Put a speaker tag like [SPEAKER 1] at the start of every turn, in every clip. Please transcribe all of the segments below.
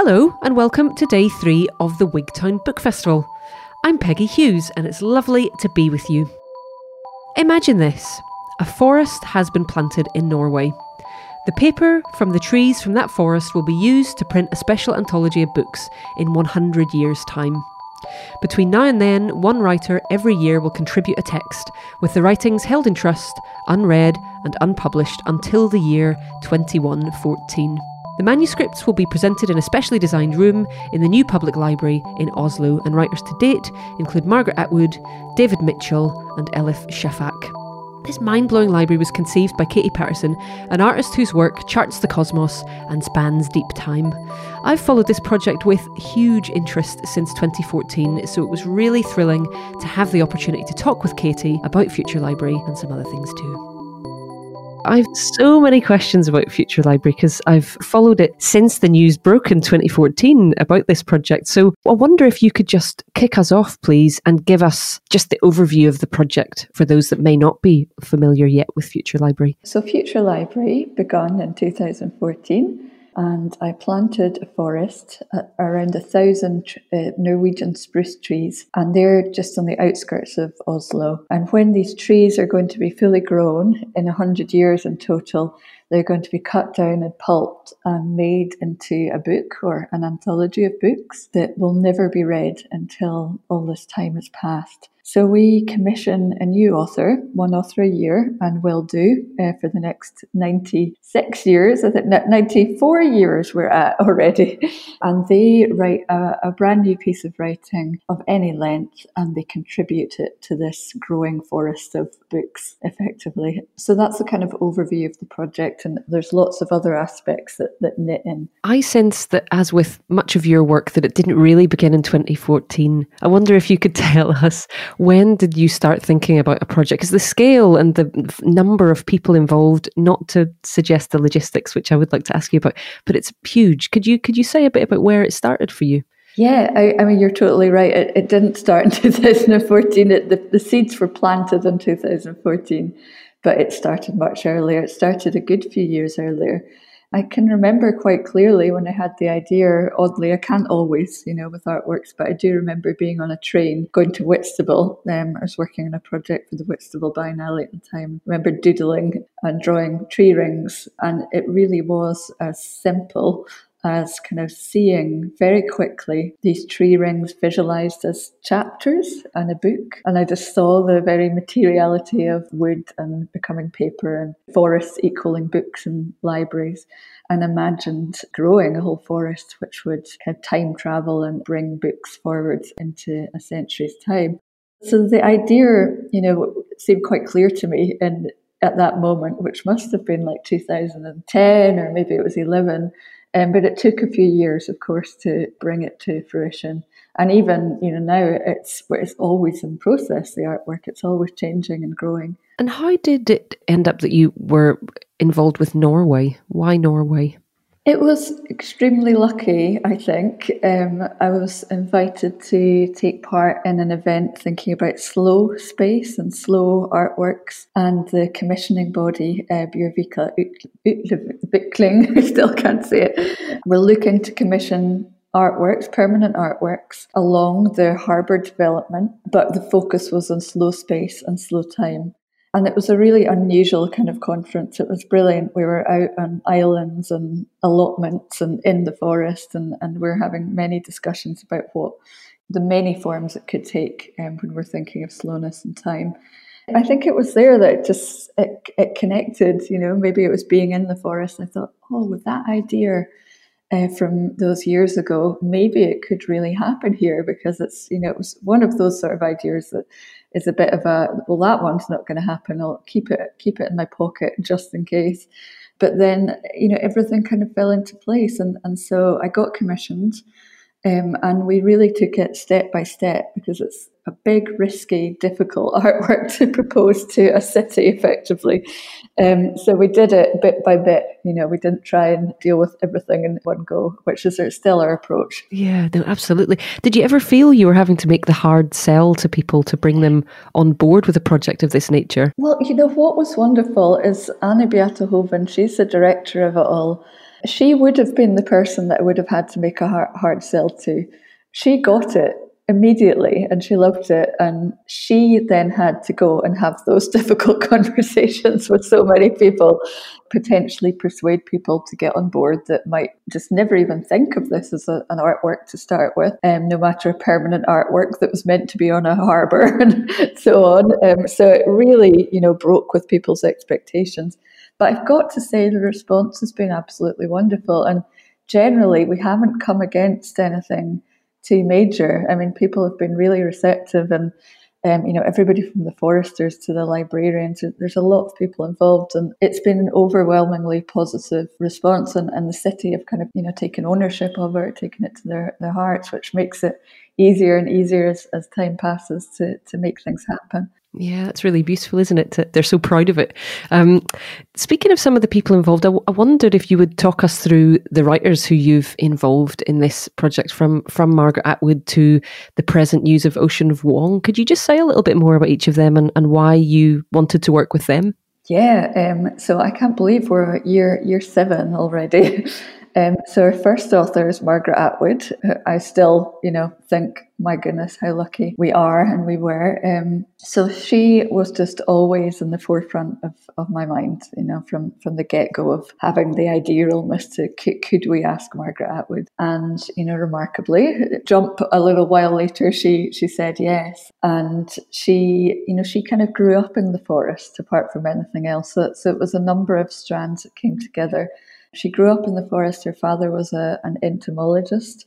[SPEAKER 1] Hello, and welcome to day three of the Wigtown Book Festival. I'm Peggy Hughes, and it's lovely to be with you. Imagine this a forest has been planted in Norway. The paper from the trees from that forest will be used to print a special anthology of books in 100 years' time. Between now and then, one writer every year will contribute a text, with the writings held in trust, unread, and unpublished until the year 2114. The manuscripts will be presented in a specially designed room in the new public library in Oslo, and writers to date include Margaret Atwood, David Mitchell, and Elif Shafak. This mind blowing library was conceived by Katie Paterson, an artist whose work charts the cosmos and spans deep time. I've followed this project with huge interest since 2014, so it was really thrilling to have the opportunity to talk with Katie about Future Library and some other things too. I've so many questions about Future Library because I've followed it since the news broke in 2014 about this project. So I wonder if you could just kick us off, please, and give us just the overview of the project for those that may not be familiar yet with Future Library.
[SPEAKER 2] So, Future Library began in 2014 and I planted a forest around a thousand uh, Norwegian spruce trees, and they're just on the outskirts of Oslo. And when these trees are going to be fully grown in a hundred years in total, they're going to be cut down and pulped and made into a book or an anthology of books that will never be read until all this time has passed. So we commission a new author, one author a year, and will do uh, for the next 96 years. I think 94 years we're at already. And they write a, a brand new piece of writing of any length and they contribute it to this growing forest of books effectively. So that's the kind of overview of the project. And there's lots of other aspects that, that knit in.
[SPEAKER 1] I sense that, as with much of your work, that it didn't really begin in 2014. I wonder if you could tell us when did you start thinking about a project? Because the scale and the number of people involved, not to suggest the logistics, which I would like to ask you about, but it's huge. Could you could you say a bit about where it started for you?
[SPEAKER 2] Yeah, I, I mean, you're totally right. It, it didn't start in 2014. It, the, the seeds were planted in 2014, but it started much earlier. It started a good few years earlier. I can remember quite clearly when I had the idea. Oddly, I can't always, you know, with artworks, but I do remember being on a train going to Whitstable. Um, I was working on a project for the Whitstable Biennale at the time. I remember doodling and drawing tree rings, and it really was as simple as kind of seeing very quickly these tree rings visualized as chapters and a book. And I just saw the very materiality of wood and becoming paper and forests equaling books and libraries and imagined growing a whole forest which would kind of time travel and bring books forward into a century's time. So the idea, you know, seemed quite clear to me and at that moment, which must have been like 2010 or maybe it was 11, um, but it took a few years, of course, to bring it to fruition. And even you know now it's it's always in process. The artwork it's always changing and growing.
[SPEAKER 1] And how did it end up that you were involved with Norway? Why Norway?
[SPEAKER 2] It was extremely lucky, I think. Um, I was invited to take part in an event thinking about slow space and slow artworks, and the commissioning body, uh, Bjørvika I still can't say it, were looking to commission artworks, permanent artworks, along the harbour development, but the focus was on slow space and slow time. And it was a really unusual kind of conference. It was brilliant. We were out on islands and allotments and in the forest, and, and we are having many discussions about what the many forms it could take um, when we're thinking of slowness and time. I think it was there that it just it, it connected. You know, maybe it was being in the forest. I thought, oh, with that idea uh, from those years ago, maybe it could really happen here because it's you know it was one of those sort of ideas that is a bit of a well that one's not going to happen. I'll keep it keep it in my pocket just in case. But then you know everything kind of fell into place, and and so I got commissioned. Um, and we really took it step by step because it's a big, risky, difficult artwork to propose to a city effectively. Um, so we did it bit by bit. You know, we didn't try and deal with everything in one go, which is still our approach.
[SPEAKER 1] Yeah, no, absolutely. Did you ever feel you were having to make the hard sell to people to bring them on board with a project of this nature?
[SPEAKER 2] Well, you know, what was wonderful is Anne Beate Hoel, she's the director of it all. She would have been the person that I would have had to make a hard, hard sell to. She got it immediately and she loved it. And she then had to go and have those difficult conversations with so many people potentially persuade people to get on board that might just never even think of this as a, an artwork to start with um, no matter a permanent artwork that was meant to be on a harbour and so on. Um, so it really you know broke with people's expectations. But i've got to say the response has been absolutely wonderful. And generally we haven't come against anything too major. I mean, people have been really receptive, and um, you know, everybody from the foresters to the librarians. There's a lot of people involved, and it's been an overwhelmingly positive response. And, and the city have kind of you know taken ownership of it, taken it to their their hearts, which makes it easier and easier as, as time passes to to make things happen.
[SPEAKER 1] Yeah, that's really beautiful, isn't it? They're so proud of it. Um, speaking of some of the people involved, I, w- I wondered if you would talk us through the writers who you've involved in this project, from from Margaret Atwood to the present use of Ocean Vuong. Could you just say a little bit more about each of them and, and why you wanted to work with them?
[SPEAKER 2] Yeah, um, so I can't believe we're year year seven already. Um, so our first author is Margaret Atwood. I still, you know, think, my goodness, how lucky we are and we were. Um, so she was just always in the forefront of, of my mind, you know, from, from the get go of having the idea almost to could, could we ask Margaret Atwood? And, you know, remarkably, jump a little while later, she, she said yes. And she, you know, she kind of grew up in the forest apart from anything else. So, so it was a number of strands that came together. She grew up in the forest. Her father was a, an entomologist.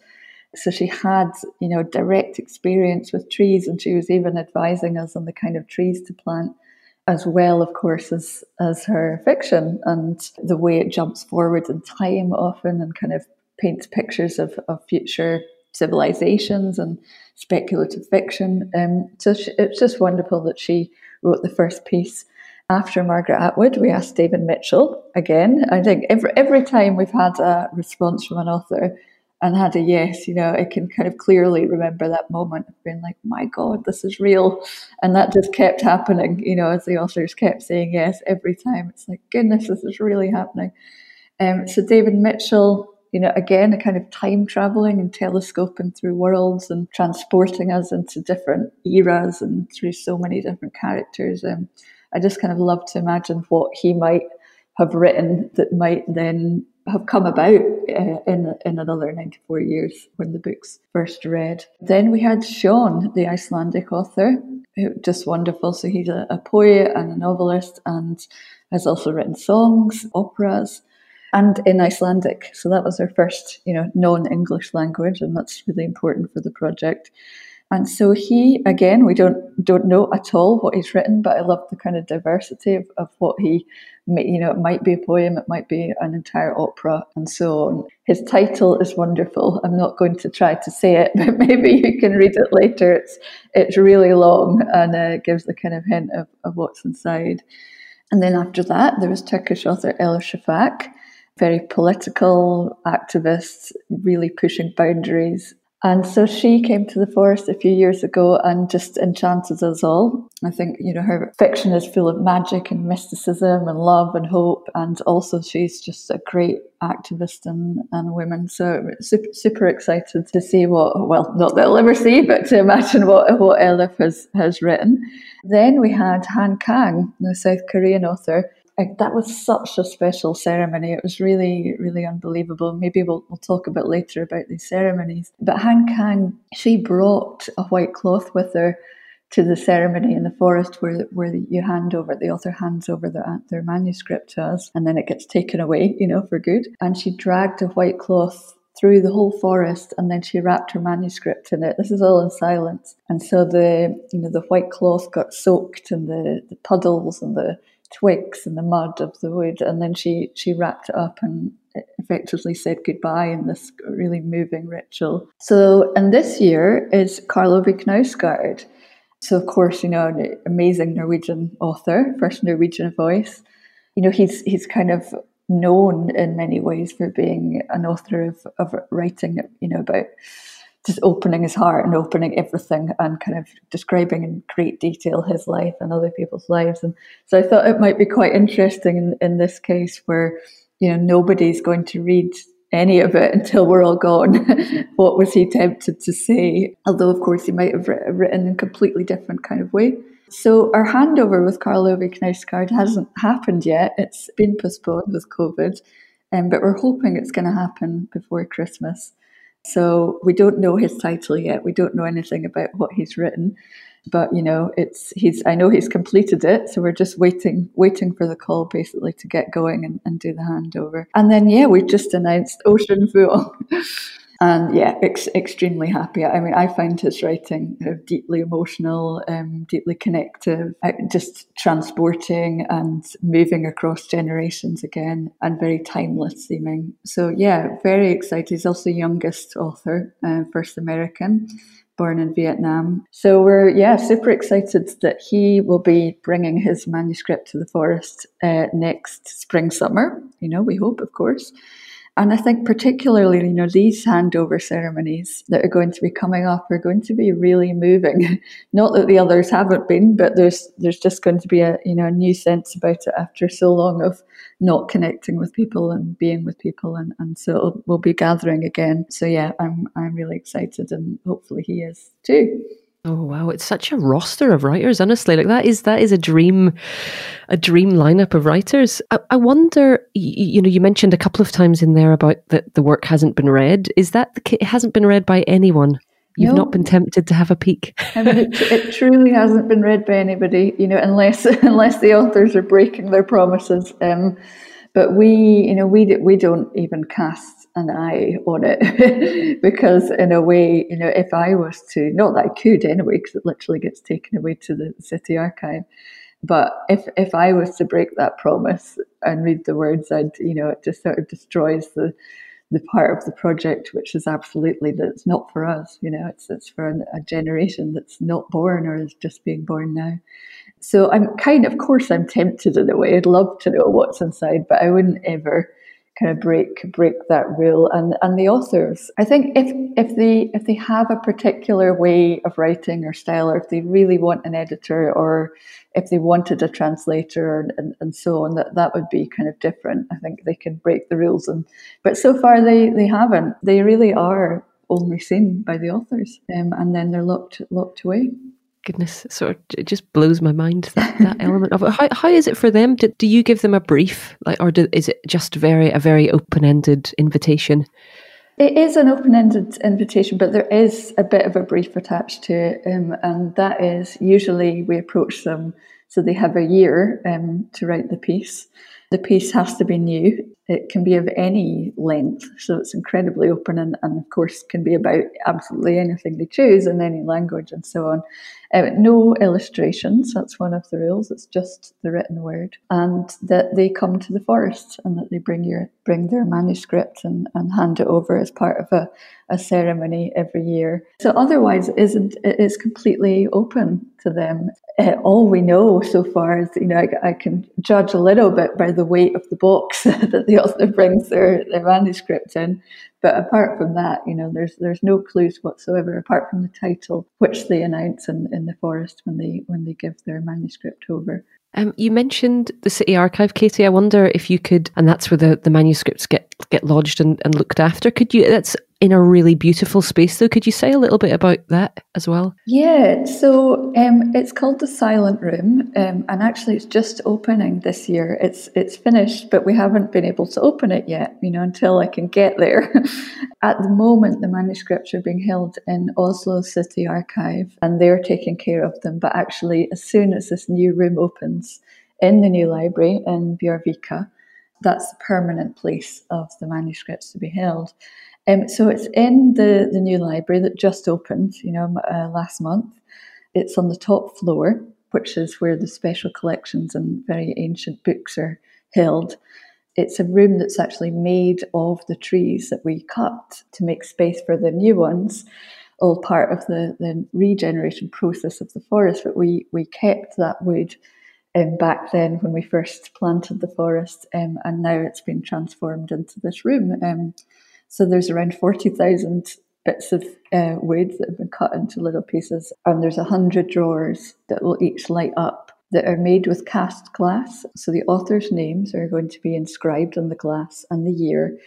[SPEAKER 2] So she had, you know, direct experience with trees, and she was even advising us on the kind of trees to plant, as well, of course, as as her fiction and the way it jumps forward in time often and kind of paints pictures of, of future civilizations and speculative fiction. Um, so she, it's just wonderful that she wrote the first piece after Margaret Atwood, we asked David Mitchell again. I think every every time we've had a response from an author and had a yes, you know, I can kind of clearly remember that moment of being like, my God, this is real. And that just kept happening, you know, as the authors kept saying yes every time. It's like, goodness, this is really happening. Um, so David Mitchell, you know, again, a kind of time traveling and telescoping through worlds and transporting us into different eras and through so many different characters. Um, I just kind of love to imagine what he might have written that might then have come about uh, in in another 94 years when the book's first read. Then we had Sjón, the Icelandic author, just wonderful. So he's a, a poet and a novelist and has also written songs, operas, and in Icelandic. So that was our first, you know, non-English language, and that's really important for the project. And so he, again, we don't don't know at all what he's written, but I love the kind of diversity of, of what he, you know, it might be a poem, it might be an entire opera, and so on. His title is wonderful. I'm not going to try to say it, but maybe you can read it later. It's it's really long and uh, gives the kind of hint of, of what's inside. And then after that, there was Turkish author Elif Shafak, very political activist, really pushing boundaries and so she came to the forest a few years ago and just enchanted us all. I think, you know, her fiction is full of magic and mysticism and love and hope. And also, she's just a great activist and, and woman. So, super, super excited to see what, well, not that I'll ever see, but to imagine what, what Elif has, has written. Then we had Han Kang, the South Korean author that was such a special ceremony. It was really, really unbelievable. Maybe we'll, we'll talk a bit later about these ceremonies. But Han Kang, she brought a white cloth with her to the ceremony in the forest where where you hand over the author hands over their their manuscript to us and then it gets taken away you know for good and she dragged a white cloth through the whole forest and then she wrapped her manuscript in it this is all in silence and so the you know the white cloth got soaked in the, the puddles and the twigs and the mud of the wood, and then she she wrapped it up and effectively said goodbye in this really moving ritual. So, and this year is Karl Ove Knausgaard. So, of course, you know, an amazing Norwegian author, first Norwegian voice. You know, he's he's kind of known in many ways for being an author of, of writing, you know, about just opening his heart and opening everything and kind of describing in great detail his life and other people's lives. And so I thought it might be quite interesting in, in this case where you know, nobody's going to read any of it until we're all gone. what was he tempted to say? Although, of course, he might have written in a completely different kind of way. So our handover with Karl Ove Knausgaard hasn't happened yet. It's been postponed with COVID, um, but we're hoping it's going to happen before Christmas. So we don't know his title yet. We don't know anything about what he's written. But you know it's he's i know he's completed it. So we're just waiting waiting for the call basically to get going and, and do the handover. And then yeah we've just announced ocean Vuong and yeah ex- extremely happy i mean i find his writing you know, deeply emotional um, deeply connective uh, just transporting and moving across generations again and very timeless seeming so yeah very excited he's also youngest author uh, first american born in Vietnam. So we're, yeah, super excited that he will be bringing his manuscript to the forest uh, next spring, summer. You know, we hope, of course. And I think particularly, you know, these handover ceremonies that are going to be coming up are going to be really moving. Not that the others haven't been, but there's there's just going to be a you know a new sense about it after so long of not connecting with people and being with people, and and so we'll be gathering again. So yeah, I'm I'm really excited, and hopefully he is too.
[SPEAKER 1] Oh wow, it's such a roster of writers, honestly. Like that is that is a dream a dream lineup of writers. I, I wonder you, you, know, you mentioned a couple of times in there about that the work hasn't been read. Is that the it hasn't been read by anyone? You've no. not been tempted to have a peek.
[SPEAKER 2] I mean, it, it, truly hasn't been read by anybody, you know, unless unless the authors are breaking their promises. Um, but we, you know, we we don't even cast an eye on it. Because in a way you know if i was to not that i could anyway because it literally gets taken away to the city archive but if if i was to break that promise and read the words i'd you know it just sort of destroys the the part of the project which is absolutely that it's not for us you know it's it's for a generation that's not born or is just being born now. So i'm kind of course i'm tempted in a way. I'd love to know what's inside but i wouldn't ever kind of break break that rule. And and the authors i think if if they if they have a particular way of writing or style or if they really want an editor or if they wanted a translator and, and so on that that would be kind of different. I think they can break the rules. And but so far they they haven't. They really are only seen by the authors um, and then they're locked locked away
[SPEAKER 1] goodness, sort of it just blows my mind that, that element of it. How, how is it for them? Do, do you give them a brief, like, or do, is it just very a very open ended invitation?
[SPEAKER 2] It is an open ended invitation, but there is a bit of a brief attached to it, um, and that is usually we approach them so they have a year um, to write the piece. The piece has to be new. It can be of any length, so it's incredibly open and, and of course can be about absolutely anything they choose in any language and so on. Uh, no illustrations, that's one of the rules, it's just the written word. And that they come to the forest and that they bring your bring their manuscript and, and hand it over as part of a, a ceremony every year. So otherwise it isn't it is completely open to them. Uh, all we know so far is, you know, I, I, can judge a little bit by the weight of the box that the author brings their, their manuscript in. But apart from that, you know, there's there's no clues whatsoever apart from the title, which they announce in, in the forest when they when they give their manuscript over.
[SPEAKER 1] Um, you mentioned the City Archive, Katie. I wonder if you could, and that's where the, the manuscripts get get lodged and, and looked after. Could you? That's in a really beautiful space, though. Could you say a little bit about that as well?
[SPEAKER 2] Yeah, so um, it's called the Silent Room, um, and actually, it's just opening this year. It's it's finished, but we haven't been able to open it yet. You know, until I can get there. At the moment, the manuscripts are being held in Oslo City Archive, and they're taking care of them. But actually, as soon as this new room opens in the new library in Bjørvika, that's the permanent place of the manuscripts to be held. Um, so it's in the, the new library that just opened, you know, uh, last month. It's on the top floor, which is where the special collections and very ancient books are held. It's a room that's actually made of the trees that we cut to make space for the new ones, all part of the, the regeneration process of the forest. But we, we kept that wood um, back then when we first planted the forest, um, and now it's been transformed into this room. Um, so there's around 40,000 bits of uh, wood that have been cut into little pieces, and there's 100 drawers that will each light up that are made with cast glass. So the authors' names are going to be inscribed on the glass and the year,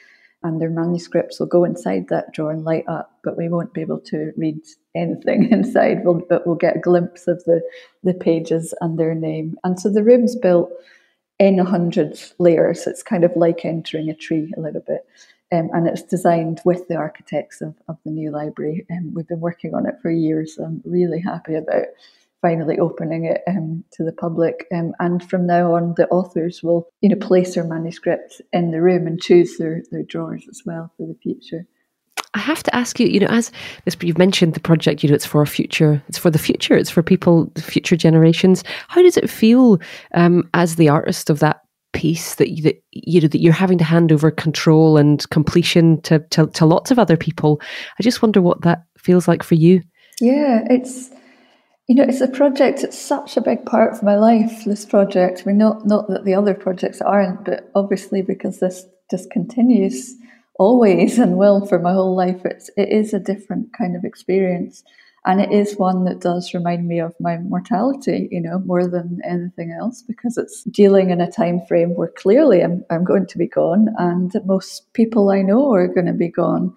[SPEAKER 2] and their manuscripts will go inside that drawer and light up, but we won't be able to read anything inside, we'll, but we'll get a glimpse of the, the pages and their name. And so the room's built in a hundred layers. It's kind of like entering a tree a little bit. Um, and it's designed with the architects of, of the new library. Um, we've been working on it for years. I'm really happy about finally opening it um, to the public. Um, and from now on, the authors will, you know, place their manuscripts in the room and choose their, their drawers as well for the future.
[SPEAKER 1] I have to ask you, you know, as this, you've mentioned the project, you know, it's for a future, it's for the future, it's for people, future generations. How does it feel um, as the artist of that piece that, that you know that you're having to hand over control and completion to, to, to lots of other people? I just wonder what that feels like for you.
[SPEAKER 2] Yeah, it's you know, it's a project. It's such a big part of my life. This project. I mean, not not that the other projects aren't, but obviously because this just continues always and will for my whole life. It's it is a different kind of experience, and it is one that does remind me of my mortality. You know, more than anything else, because it's dealing in a time frame where clearly I'm I'm going to be gone, and most people I know are going to be gone.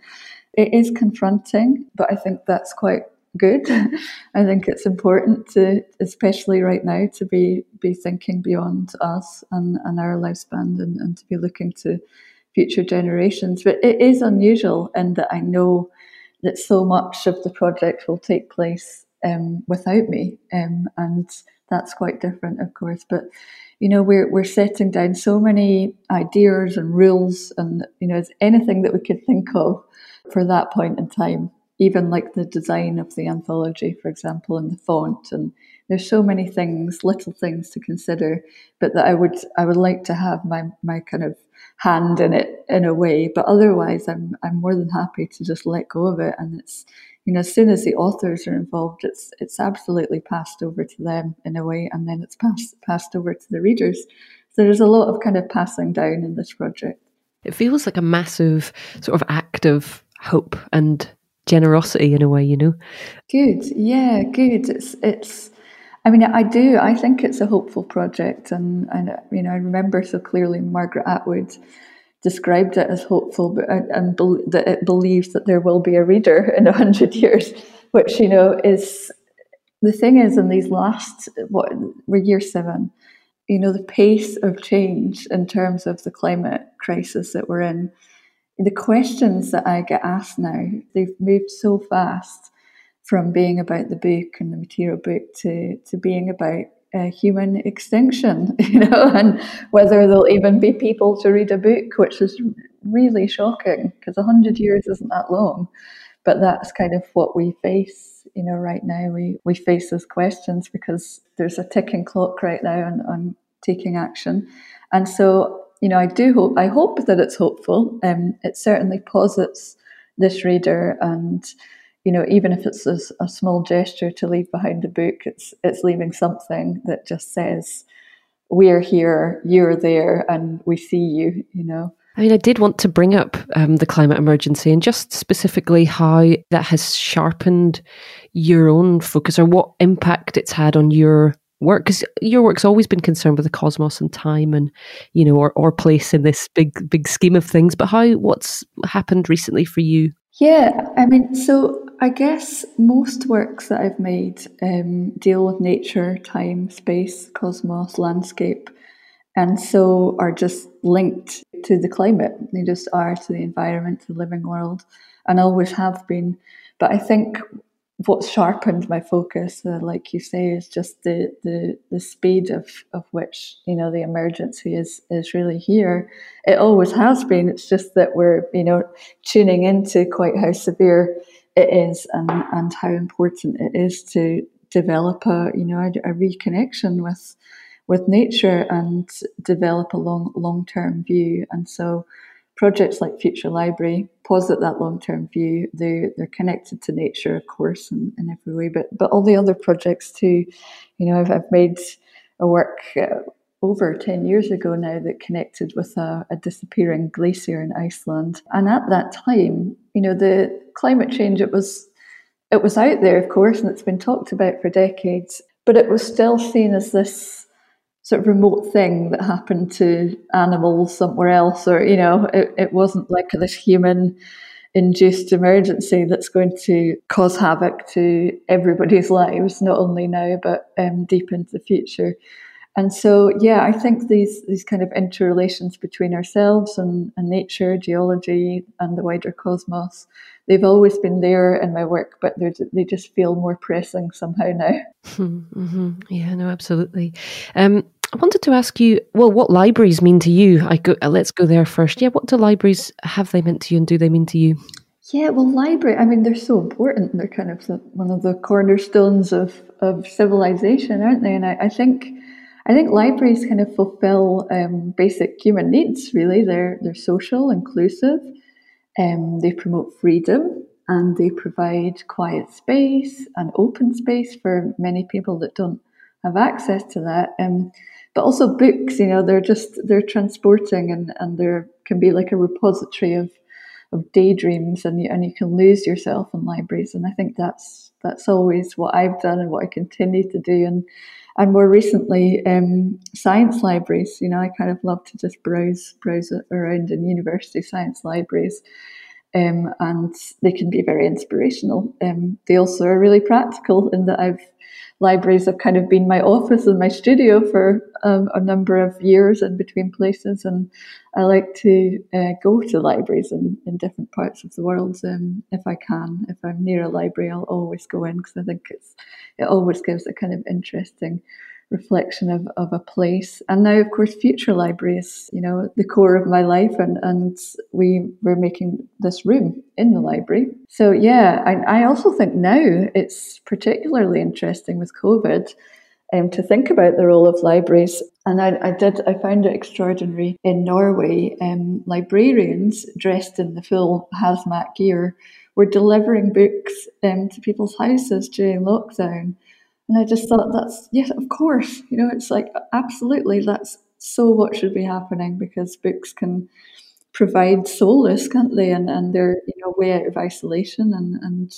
[SPEAKER 2] It is confronting, but I think that's quite good. I think it's important to, especially right now, to be be thinking beyond us and, and our lifespan and, and to be looking to future generations. But it is unusual in that I know that so much of the project will take place um, without me, um, and that's quite different, of course. But you know, we're we're setting down so many ideas and rules, and you know, anything that we could think of for that point in time. Even like the design of the anthology, for example, and the font, and there's so many things, little things to consider, but that I would I would like to have my my kind of hand in it in a way. But otherwise, I'm I'm more than happy to just let go of it. And it's you know, as soon as the authors are involved, it's it's absolutely passed over to them in a way, and then it's passed passed over to the readers. So there's a lot of kind of passing down in this project.
[SPEAKER 1] It feels like a massive sort of act of hope and generosity in a way, you know.
[SPEAKER 2] Good, yeah, good. It's it's I mean, I do. I think it's a hopeful project, and and you know, I remember so clearly Margaret Atwood described it as hopeful, but and, and be, that it believes that there will be a reader in a hundred years, which you know is the thing is in these last what we're year seven, you know, the pace of change in terms of the climate crisis that we're in, the questions that I get asked now, they've moved so fast from being about the book and the material book to, to being about uh, human extinction, you know, and whether there'll even be people to read a book, which is really shocking because a hundred years isn't that long. But that's kind of what we face, you know, right now. We we face those questions because there's a ticking clock right now on, on taking action, and so you know, I do hope I hope that it's hopeful. Um, it certainly posits this reader and you know, even if it's a, a, small gesture to leave behind a book, it's it's leaving something that just says, "We're here, you're there, and we see you." You know.
[SPEAKER 1] I mean, I did want to bring up um, the climate emergency and just specifically how that has sharpened your own focus or what impact it's had on your work because your work's always been concerned with the cosmos and time and you know or, or place in this big big scheme of things but how what's happened recently for you
[SPEAKER 2] yeah i mean so I guess most works that I've made um, deal with nature, time, space, cosmos, landscape, and so are just linked to the climate. They just are to the environment, to the living world, and always have been. But I think what's sharpened my focus, uh, like you say, is just the, the the speed of, of which you know the emergency is is really here. It always has been. It's just that we're you know tuning into quite how severe it is and, and how important it is to develop a you know a, a reconnection with with nature and develop a long long term view. And so projects like Future Library posit that long term view. They they're connected to nature, of course, in, in every way, but but all the other projects too. You know, I've, I've made a work uh, over 10 years ago now that connected with a, a, disappearing glacier in Iceland. And at that time, you know, the climate change, it was, it was out there, of course, and it's been talked about for decades. but it was still seen as this sort of remote thing that happened to animals somewhere else, or you know, it, it wasn't like this human induced emergency that's going to cause havoc to everybody's lives, not only now but um, deep into the future. And so, yeah, I think these these kind of interrelations between ourselves and, and nature, geology, and the wider cosmos they've always been there in my work, but they just feel more pressing somehow now.
[SPEAKER 1] Mm-hmm. Yeah, no, absolutely. Um, I wanted to ask you, well, what libraries mean to you? I go, uh, let's go there first. Yeah, what do libraries have they meant to you, and do they mean to you?
[SPEAKER 2] Yeah, well, library. I mean, they're so important. They're kind of the, one of the cornerstones of of civilization, aren't they? And I, I think, I think libraries kind of fulfill um, basic human needs. Really, they're they're social, inclusive. Um, they promote freedom and they provide quiet space and open space for many people that don't have access to that. Um, but also books, you know, they're just they're transporting and and there can be like a repository of of daydreams and you, and you can lose yourself in libraries and I think that's that's always what I've done and what I continue to do and and more recently um, science libraries. You know I kind of love to just browse browse around in university science libraries um, and they can be very inspirational um, they also are really practical in that I've libraries have kind of been my office and my studio for um, a number of years in between places. And I like to uh, go to libraries in, in different parts of the world um, if I can. If I'm near a library, I'll always go in because I think it's it always gives a kind of interesting reflection of, of a place. And now, of course, future libraries, you know, the core of my life. And, and we were making this room in the library. So, yeah, I, I also think now it's particularly interesting with COVID. Um, to think about the role of libraries. And I, I did, I found it extraordinary in Norway. Um, librarians dressed in the full hazmat gear were delivering books um, to people's houses during lockdown. And I just thought that's, yes, of course. You know, it's like, absolutely, that's so what should be happening because books can provide solace, can't they? And, and they're, you know, way out of isolation. And, and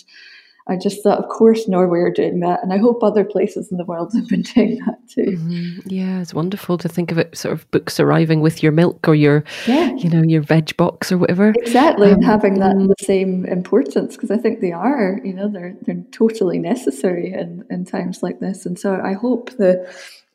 [SPEAKER 2] I just thought, of course, Norway are doing that. And I hope other places in the world have been doing that too.
[SPEAKER 1] Mm-hmm. Yeah, it's wonderful to think of it sort of books arriving with your milk or your, yeah. you know, your veg box or whatever.
[SPEAKER 2] Exactly. Um, and having that mm. the same importance because I think they are, you know, they're, they're totally necessary in, in times like this. And so I hope the,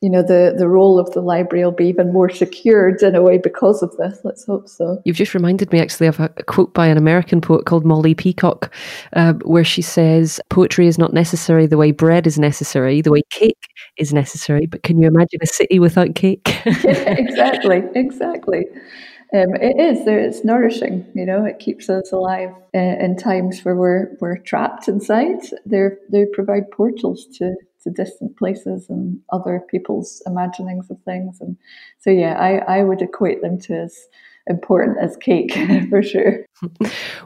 [SPEAKER 2] you know the the role of the library will be even more secured in a way because of this. Let's hope so.
[SPEAKER 1] You've just reminded me actually of a, quote by an American poet called Molly Peacock, uh, where she says, "Poetry is not necessary the way bread is necessary, the way cake is necessary. But can you imagine a city without cake?"
[SPEAKER 2] yeah, exactly, exactly. Um, it is. It's nourishing. You know, it keeps us alive uh, in times where we're we're trapped inside. They they provide portals to to distant places and other people's imaginings of things. And so, yeah, I, I would equate them to as important as cake for sure.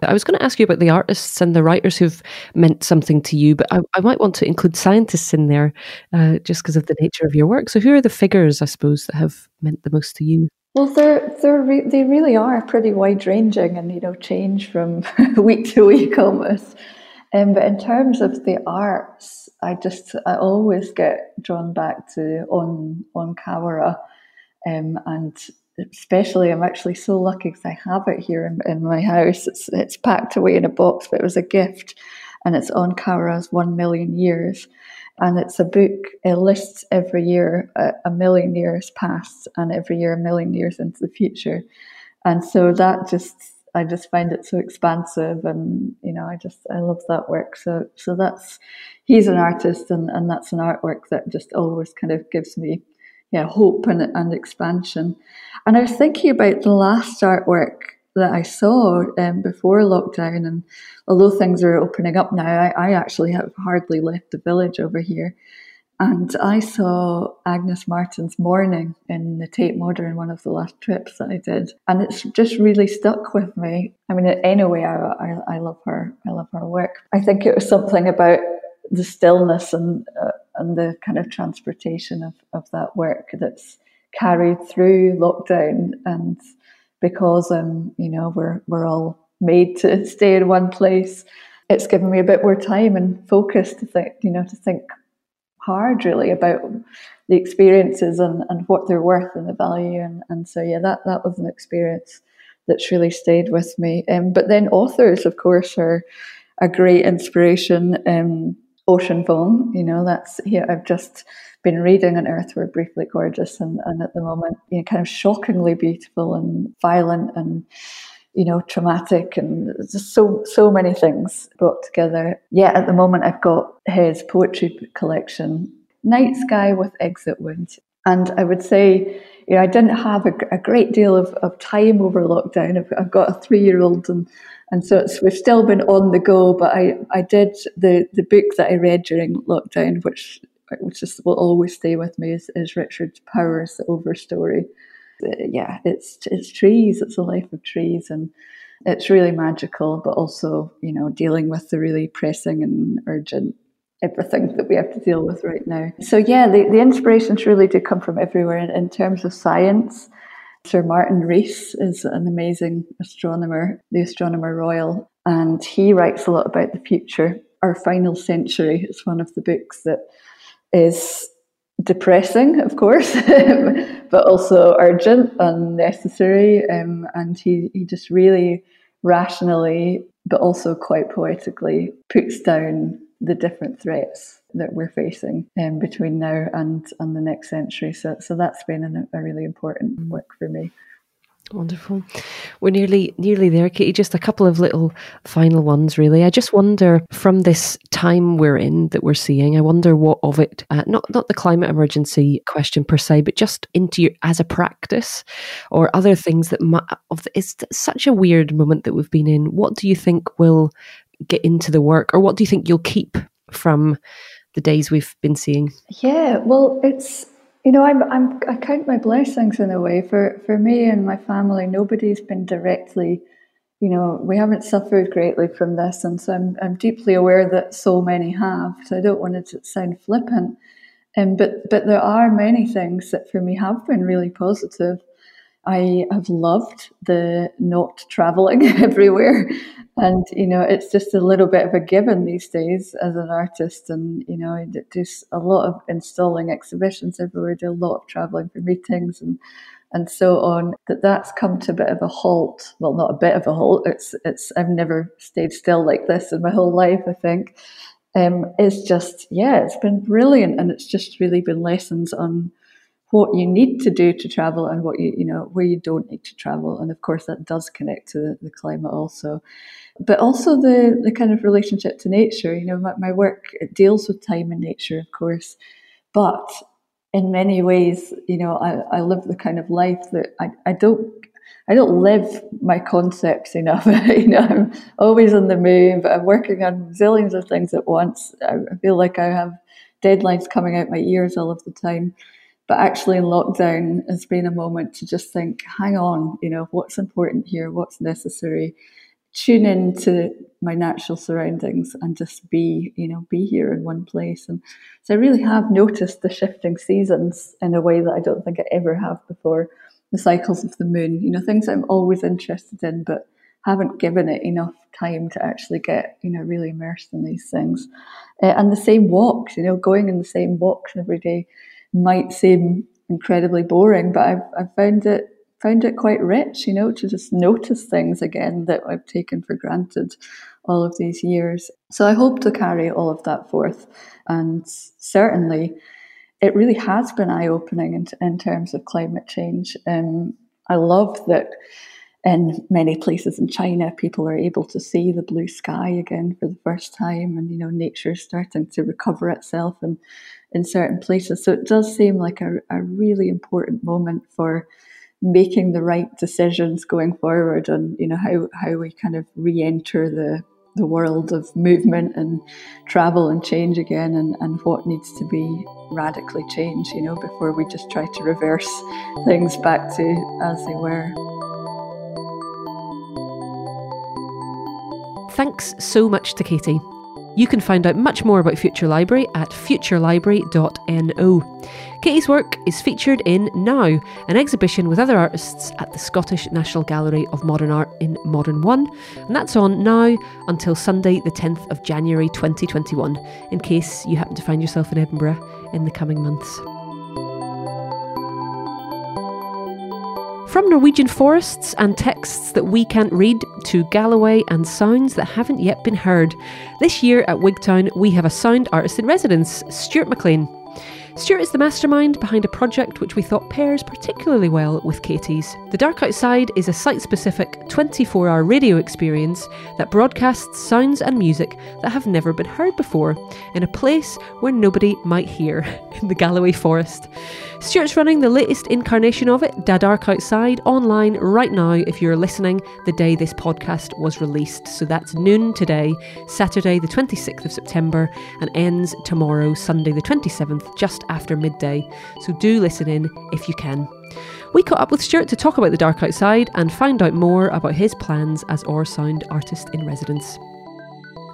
[SPEAKER 1] I was going to ask you about the artists and the writers who've meant something to you, but I, I might want to include scientists in there uh, just because of the nature of your work. So, who are the figures, I suppose, that have meant the most to you?
[SPEAKER 2] Well, they're they're re- they really are pretty wide ranging, and you know change from week to week almost. Um, but in terms of the arts, I just I always get drawn back to on On Kawara, um, and especially I'm actually so lucky because I have it here in, in, my house. It's it's packed away in a box, but it was a gift, and it's On Kawara's One Million Years, and it's a book. It lists every year a, a million years past, and every year a million years into the future, and so that just I just find it so expansive and you know I just I love that work. So so that's he's an artist and, and that's an artwork that just always kind of gives me yeah hope and, and expansion. And I was thinking about the last artwork that I saw um, before lockdown and although things are opening up now I, I actually have hardly left the village over here and I saw Agnes Martin's Morning in the Tate Modern, one of the last trips that I did. And it's just really stuck with me. I mean, anyway, I, I, I love her. I love her work. I think it was something about the stillness and, uh, and the kind of transportation of, of that work that's carried through lockdown. And because, um, you know, we're, we're all made to stay in one place, it's given me a bit more time and focus to think, you know, to think hard really about the experiences and, and what they're worth and the value. And, and so, yeah, that, that was an experience that's really stayed with me. Um, but then authors, of course, are a great inspiration. Um, Ocean Vuong, you know, that's here. I've just been reading On Earth We're Briefly Gorgeous, and, and at the moment, you know, kind of shockingly beautiful and violent and you know, traumatic and just so so many things brought together. Yeah, at the moment I've got his poetry collection, Night Sky with Exit Wound. And I would say, you know, I didn't have a, a great deal of, of time over lockdown. I've, I've got a three year old and and so we've still been on the go. But I, I did the, the book that I read during lockdown, which which just will always stay with me, is, is Richard Powers' Overstory. Uh, yeah, it's it's trees. It's a life of trees, and it's really magical. But also, you know, dealing with the really pressing and urgent everything that we have to deal with right now. So yeah, the, the inspirations really do come from everywhere. In, in terms of science, Sir Martin Rees is an amazing astronomer, the Astronomer Royal, and he writes a lot about the future. Our Final Century is one of the books that is depressing, of course, but also urgent and necessary. Um, and he, he just really rationally, but also quite poetically, puts down the different threats that we're facing um, between now and, and the next century. So, so that's been a, a really important work for me.
[SPEAKER 1] Wonderful. We're nearly nearly there, Katie. Just a couple of little final ones, really. I just wonder, from this time we're in that we're seeing, I wonder what of it, uh, not not the climate emergency question per se, but just into your, as a practice, or other things that might, of it's such a weird moment that we've been in. What do you think will get into the work, or what do you think you'll keep from the days we've been seeing?
[SPEAKER 2] Yeah, well, it's you know, I'm, I'm, I count my blessings in a way. For, for me and my family, nobody's been directly, you know, we haven't suffered greatly from this. And so I'm, I'm deeply aware that so many have. So I don't want it to sound flippant. Um, but, but there are many things that for me have been really positive. I have loved the not traveling everywhere. And, you know, it's just a little bit of a given these days as an artist. And, you know, there's a lot of installing exhibitions everywhere, do a lot of traveling for meetings and, and so on. That that's come to a bit of a halt. Well, not a bit of a halt. It's, it's, I've never stayed still like this in my whole life, I think. Um, it's just, yeah, it's been brilliant. And it's just really been lessons on, what you need to do to travel and what you you know where you don't need to travel and of course that does connect to the, the climate also but also the the kind of relationship to nature you know my, my work deals with time and nature of course but in many ways you know I, I live the kind of life that I, I don't I don't live my concepts enough. you know, I'm always on the move. I'm working on zillions of things at once. I feel like I have deadlines coming out my ears all of the time. But actually, in lockdown has been a moment to just think, hang on, you know, what's important here, what's necessary, tune in to my natural surroundings and just be, you know, be here in one place. And so I really have noticed the shifting seasons in a way that I don't think I ever have before. The cycles of the moon, you know, things I'm always interested in, but haven't given it enough time to actually get, you know, really immersed in these things. Uh, and the same walks, you know, going in the same walks every day might seem incredibly boring, but I've, I've found it found it quite rich, you know, to just notice things again that I've taken for granted all of these years. So I hope to carry all of that forth. And certainly, it really has been eye opening in, in terms of climate change. Um, I love that in many places in China, people are able to see the blue sky again for the first time, and you know, nature is starting to recover itself and in certain places. So it does seem like a, a really important moment for making the right decisions going forward and you know how, how we kind of re-enter the the world of movement and travel and change again and, and what needs to be radically changed, you know, before we just try to reverse things back to as they were.
[SPEAKER 1] Thanks so much to Katie. You can find out much more about Future Library at futurelibrary.no. Katie's work is featured in Now, an exhibition with other artists at the Scottish National Gallery of Modern Art in Modern One, and that's on now until Sunday, the 10th of January 2021, in case you happen to find yourself in Edinburgh in the coming months. From Norwegian forests and texts that we can't read to Galloway and sounds that haven't yet been heard. This year at Wigtown, we have a sound artist in residence, Stuart McLean. Stuart is the mastermind behind a project which we thought pairs particularly well with Katie's. The Dark Outside is a site specific 24 hour radio experience that broadcasts sounds and music that have never been heard before in a place where nobody might hear, in the Galloway Forest. Stuart's running the latest incarnation of it, Da Dark Outside, online right now if you're listening the day this podcast was released. So that's noon today, Saturday the 26th of September, and ends tomorrow, Sunday the 27th, just after midday. So do listen in if you can. We caught up with Stuart to talk about the dark outside and find out more about his plans as our sound artist in residence.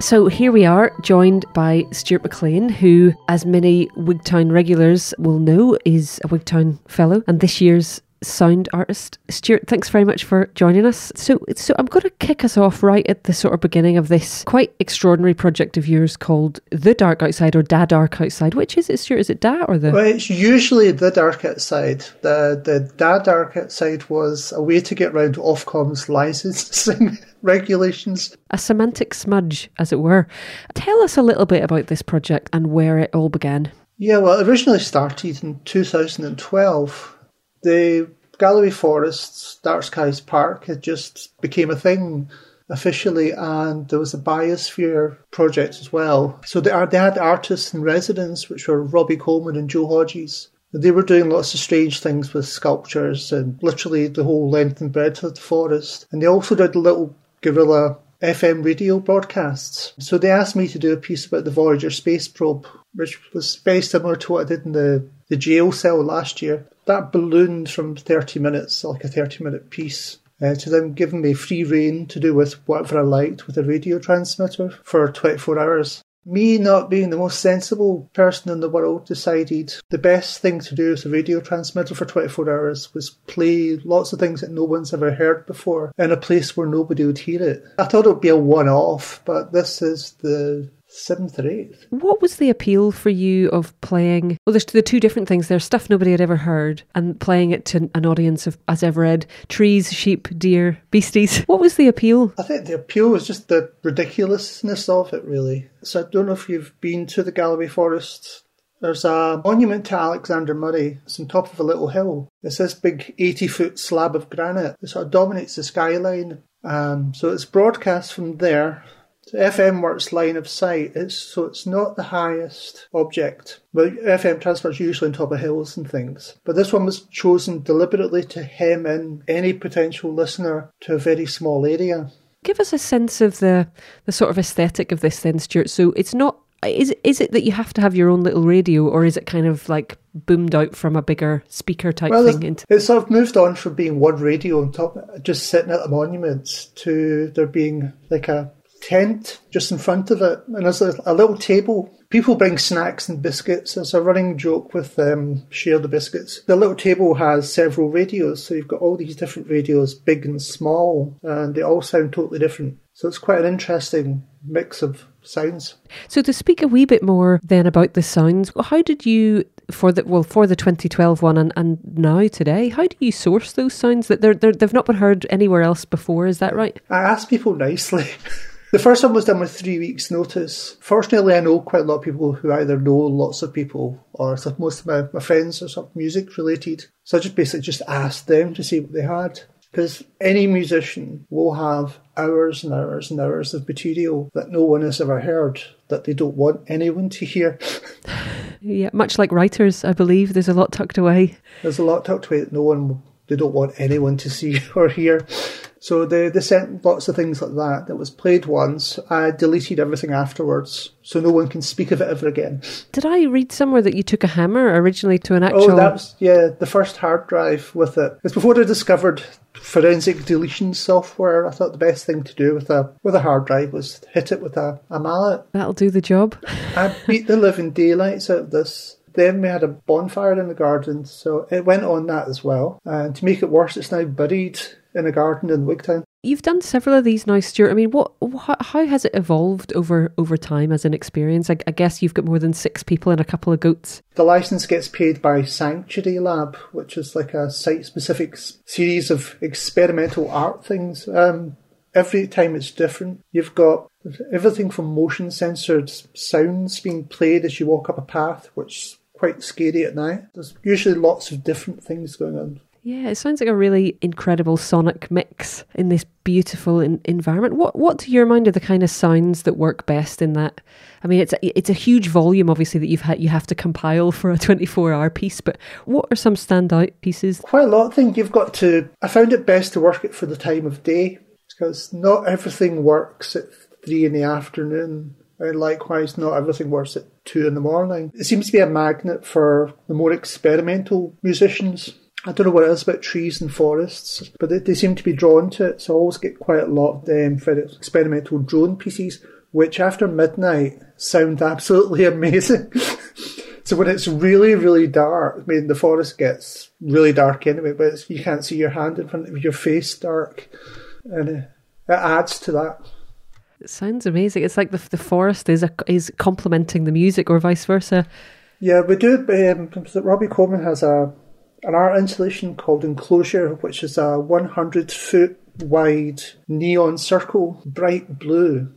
[SPEAKER 1] So here we are, joined by Stuart McLean, who, as many Wigtown regulars will know, is a Wigtown Fellow and this year's sound artist. Stuart, thanks very much for joining us. So, so I'm going to kick us off right at the sort of beginning of this quite extraordinary project of yours called The Dark Outside or Da Dark Outside. Which is it, Stuart? Is it Da or the?
[SPEAKER 3] Well, it's usually The Dark Outside. The the Da Dark Outside was a way to get around Ofcom's licensing regulations.
[SPEAKER 1] A semantic smudge, as it were. Tell us a little bit about this project and where it all began.
[SPEAKER 3] Yeah, well, it originally started in 2012 the Galloway Forests, Dark Skies Park had just became a thing officially, and there was a biosphere project as well. So they, they had artists in residence, which were Robbie Coleman and Joe Hodges. They were doing lots of strange things with sculptures and literally the whole length and breadth of the forest. And they also did little guerrilla FM radio broadcasts. So they asked me to do a piece about the Voyager space probe, which was very similar to what I did in the, the jail cell last year that ballooned from 30 minutes, like a 30 minute piece, uh, to them giving me free rein to do with whatever I liked with a radio transmitter for 24 hours. Me not being the most sensible person in the world decided the best thing to do with a radio transmitter for 24 hours was play lots of things that no one's ever heard before in a place where nobody would hear it. I thought it would be a one off, but this is the seventh or eighth.
[SPEAKER 1] What was the appeal for you of playing? Well, there's the two different things. There's stuff nobody had ever heard, and playing it to an audience of, as I've read, trees, sheep, deer, beasties. What was the appeal?
[SPEAKER 3] I think the appeal was just the ridiculousness of it, really. So I don't know if you've been to the Galloway Forest. There's a monument to Alexander Murray. It's on top of a little hill. It's this big 80 foot slab of granite. It sort of dominates the skyline. Um, so it's broadcast from there FM works line of sight, it's, so it's not the highest object. Well, FM transfers usually on top of hills and things, but this one was chosen deliberately to hem in any potential listener to a very small area.
[SPEAKER 1] Give us a sense of the the sort of aesthetic of this, then, Stuart. So it's not is is it that you have to have your own little radio, or is it kind of like boomed out from a bigger speaker type
[SPEAKER 3] well,
[SPEAKER 1] thing?
[SPEAKER 3] Into- it's sort of moved on from being one radio on top, just sitting at the monuments, to there being like a tent just in front of it, and there's a, a little table. People bring snacks and biscuits. It's a running joke with um, share the biscuits. The little table has several radios, so you've got all these different radios, big and small, and they all sound totally different. So it's quite an interesting mix of sounds.
[SPEAKER 1] So to speak a wee bit more then about the sounds, how did you for the well for the 2012 one and, and now today how do you source those sounds that they're, they're they've not been heard anywhere else before is that right
[SPEAKER 3] i ask people nicely The first one was done with three weeks' notice. Fortunately, I know quite a lot of people who either know lots of people or most of my, my friends are sort of music related. So I just basically just asked them to see what they had. Because any musician will have hours and hours and hours of material that no one has ever heard that they don't want anyone to hear.
[SPEAKER 1] yeah, much like writers, I believe there's a lot tucked away.
[SPEAKER 3] There's a lot tucked away that no one they don't want anyone to see or hear. So they, they sent lots of things like that that was played once. I deleted everything afterwards, so no one can speak of it ever again.
[SPEAKER 1] Did I read somewhere that you took a hammer originally to an oh, actual?
[SPEAKER 3] Oh, that was yeah, the first hard drive with it. It's before they discovered forensic deletion software. I thought the best thing to do with a with a hard drive was hit it with a, a mallet.
[SPEAKER 1] That'll do the job.
[SPEAKER 3] I beat the living daylights out of this. Then we had a bonfire in the garden, so it went on that as well. And to make it worse, it's now buried in a garden in Wigtown.
[SPEAKER 1] You've done several of these now, Stuart. I mean, what, wh- how has it evolved over over time as an experience? I, I guess you've got more than six people and a couple of goats.
[SPEAKER 3] The license gets paid by Sanctuary Lab, which is like a site-specific series of experimental art things. Um, every time it's different. You've got everything from motion censored sounds being played as you walk up a path, which quite scary at night. There's usually lots of different things going on.
[SPEAKER 1] Yeah, it sounds like a really incredible sonic mix in this beautiful in- environment. What, what to your mind are the kind of sounds that work best in that? I mean, it's a, it's a huge volume, obviously, that you've had you have to compile for a twenty four hour piece. But what are some standout pieces?
[SPEAKER 3] Quite a lot. I think you've got to. I found it best to work it for the time of day because not everything works at three in the afternoon. And likewise, not everything works at two in the morning. It seems to be a magnet for the more experimental musicians. I don't know what it is about trees and forests, but they, they seem to be drawn to it. So I always get quite a lot of them for experimental drone pieces, which after midnight sound absolutely amazing. so when it's really, really dark, I mean, the forest gets really dark anyway, but you can't see your hand in front of your face dark. And it adds to that.
[SPEAKER 1] It sounds amazing. It's like the the forest is a, is complementing the music, or vice versa.
[SPEAKER 3] Yeah, we do. Um, Robbie Coleman has a an art installation called Enclosure, which is a 100 foot wide neon circle, bright blue,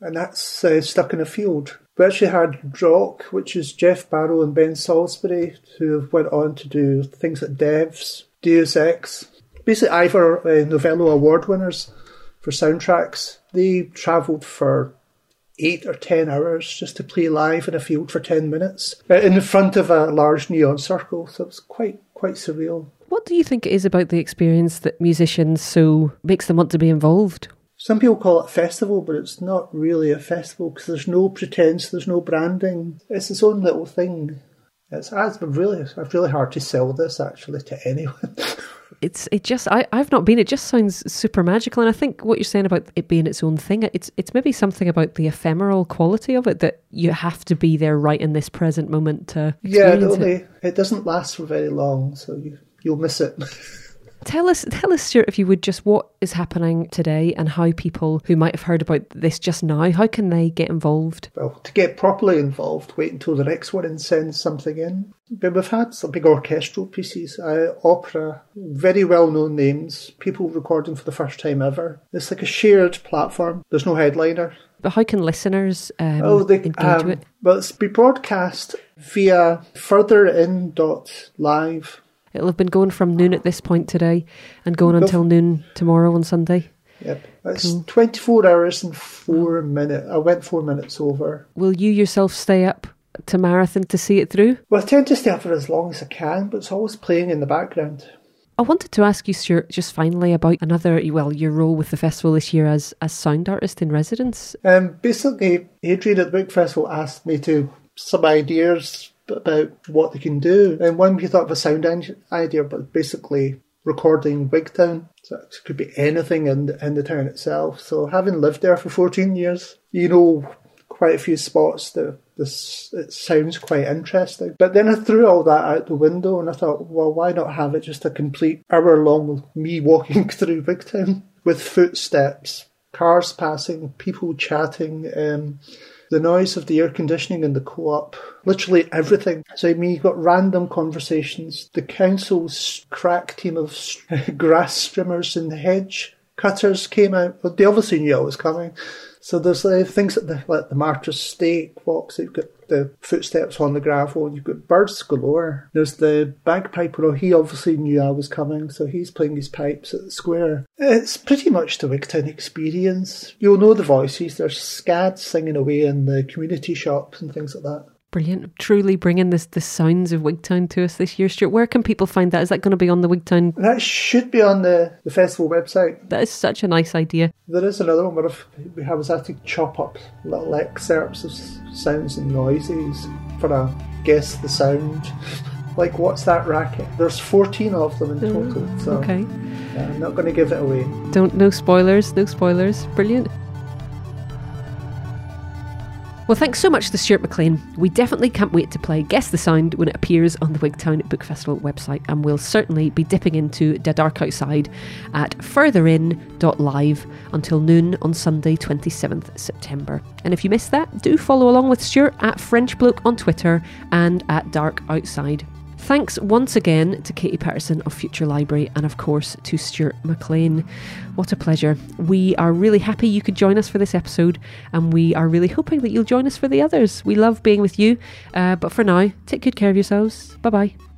[SPEAKER 3] and that's uh, stuck in a field. We actually had Drokk, which is Geoff Barrow and Ben Salisbury, who went on to do things like Devs, Deus Ex, basically Ivor uh, Novello Award winners for soundtracks. They travelled for eight or ten hours just to play live in a field for ten minutes uh, in front of a large neon circle. So it was quite quite surreal.
[SPEAKER 1] What do you think it is about the experience that musicians so makes them want to be involved?
[SPEAKER 3] Some people call it a festival, but it's not really a festival because there's no pretense, there's no branding. It's its own little thing. It's, it's really, it's really hard to sell this actually to anyone.
[SPEAKER 1] it's it just I, I've not been. It just sounds super magical, and I think what you're saying about it being its own thing, it's it's maybe something about the ephemeral quality of it that you have to be there right in this present moment to
[SPEAKER 3] yeah. It, only,
[SPEAKER 1] it.
[SPEAKER 3] it doesn't last for very long, so you you'll miss it.
[SPEAKER 1] Tell us, tell us, Stuart, if you would, just what is happening today and how people who might have heard about this just now, how can they get involved?
[SPEAKER 3] well, to get properly involved, wait until the next one and send something in. But we've had some big orchestral pieces, uh, opera, very well known names, people recording for the first time ever. It's like a shared platform. There's no headliner.
[SPEAKER 1] But how can listeners um,
[SPEAKER 3] Oh, they
[SPEAKER 1] engage
[SPEAKER 3] um,
[SPEAKER 1] with it?
[SPEAKER 3] Well, it's be broadcast via furtherin.live.
[SPEAKER 1] It'll have been going from noon at this point today and going until noon tomorrow on Sunday.
[SPEAKER 3] Yep. It's 24 hours and four minutes. I went four minutes over.
[SPEAKER 1] Will you yourself stay up to marathon to see it through?
[SPEAKER 3] Well, I tend to stay up for as long as I can, but it's always playing in the background.
[SPEAKER 1] I wanted to ask you, Stuart, just finally about another, well, your role with the festival this year as as sound artist in residence.
[SPEAKER 3] Um, basically, Adrian at the Book Festival asked me to some ideas about what they can do, and one we thought of a sound idea, but basically recording Wigtown. So it could be anything in the, in the town itself. So having lived there for 14 years, you know quite a few spots that this it sounds quite interesting. But then I threw all that out the window and I thought, well, why not have it just a complete hour long me walking through Wigtown with footsteps, cars passing, people chatting, um, the noise of the air conditioning in the co-op, literally everything. So I mean, you've got random conversations. The council's crack team of grass trimmers and hedge cutters came out. Well, they obviously knew I was coming. So there's uh, things like the, like the martyr's stake walks. You've got the footsteps on the gravel. You've got birds galore. There's the bagpiper. Oh, he obviously knew I was coming, so he's playing his pipes at the square. It's pretty much the Wigtown experience. You'll know the voices. There's scads singing away in the community shops and things like that.
[SPEAKER 1] Brilliant. Truly bringing this the sounds of Wigtown to us this year. Stuart, where can people find that? Is that going to be on the Wigtown?
[SPEAKER 3] That should be on the, the festival website.
[SPEAKER 1] That is such a nice idea.
[SPEAKER 3] There is another one where we have us to chop up little excerpts of sounds and noises for a guess the sound. like, what's that racket? There's 14 of them in oh, total. So
[SPEAKER 1] okay.
[SPEAKER 3] Yeah, I'm not going to give it away.
[SPEAKER 1] Don't, no spoilers, no spoilers. Brilliant. Well, thanks so much to Stuart McLean. We definitely can't wait to play Guess the Sound when it appears on the Wigtown Book Festival website, and we'll certainly be dipping into The Dark Outside at furtherin.live until noon on Sunday, 27th September. And if you missed that, do follow along with Stuart at French Bloke on Twitter and at Dark Outside. Thanks once again to Katie Paterson of Future Library and, of course, to Stuart McLean. What a pleasure. We are really happy you could join us for this episode, and we are really hoping that you'll join us for the others. We love being with you, uh, but for now, take good care of yourselves. Bye bye.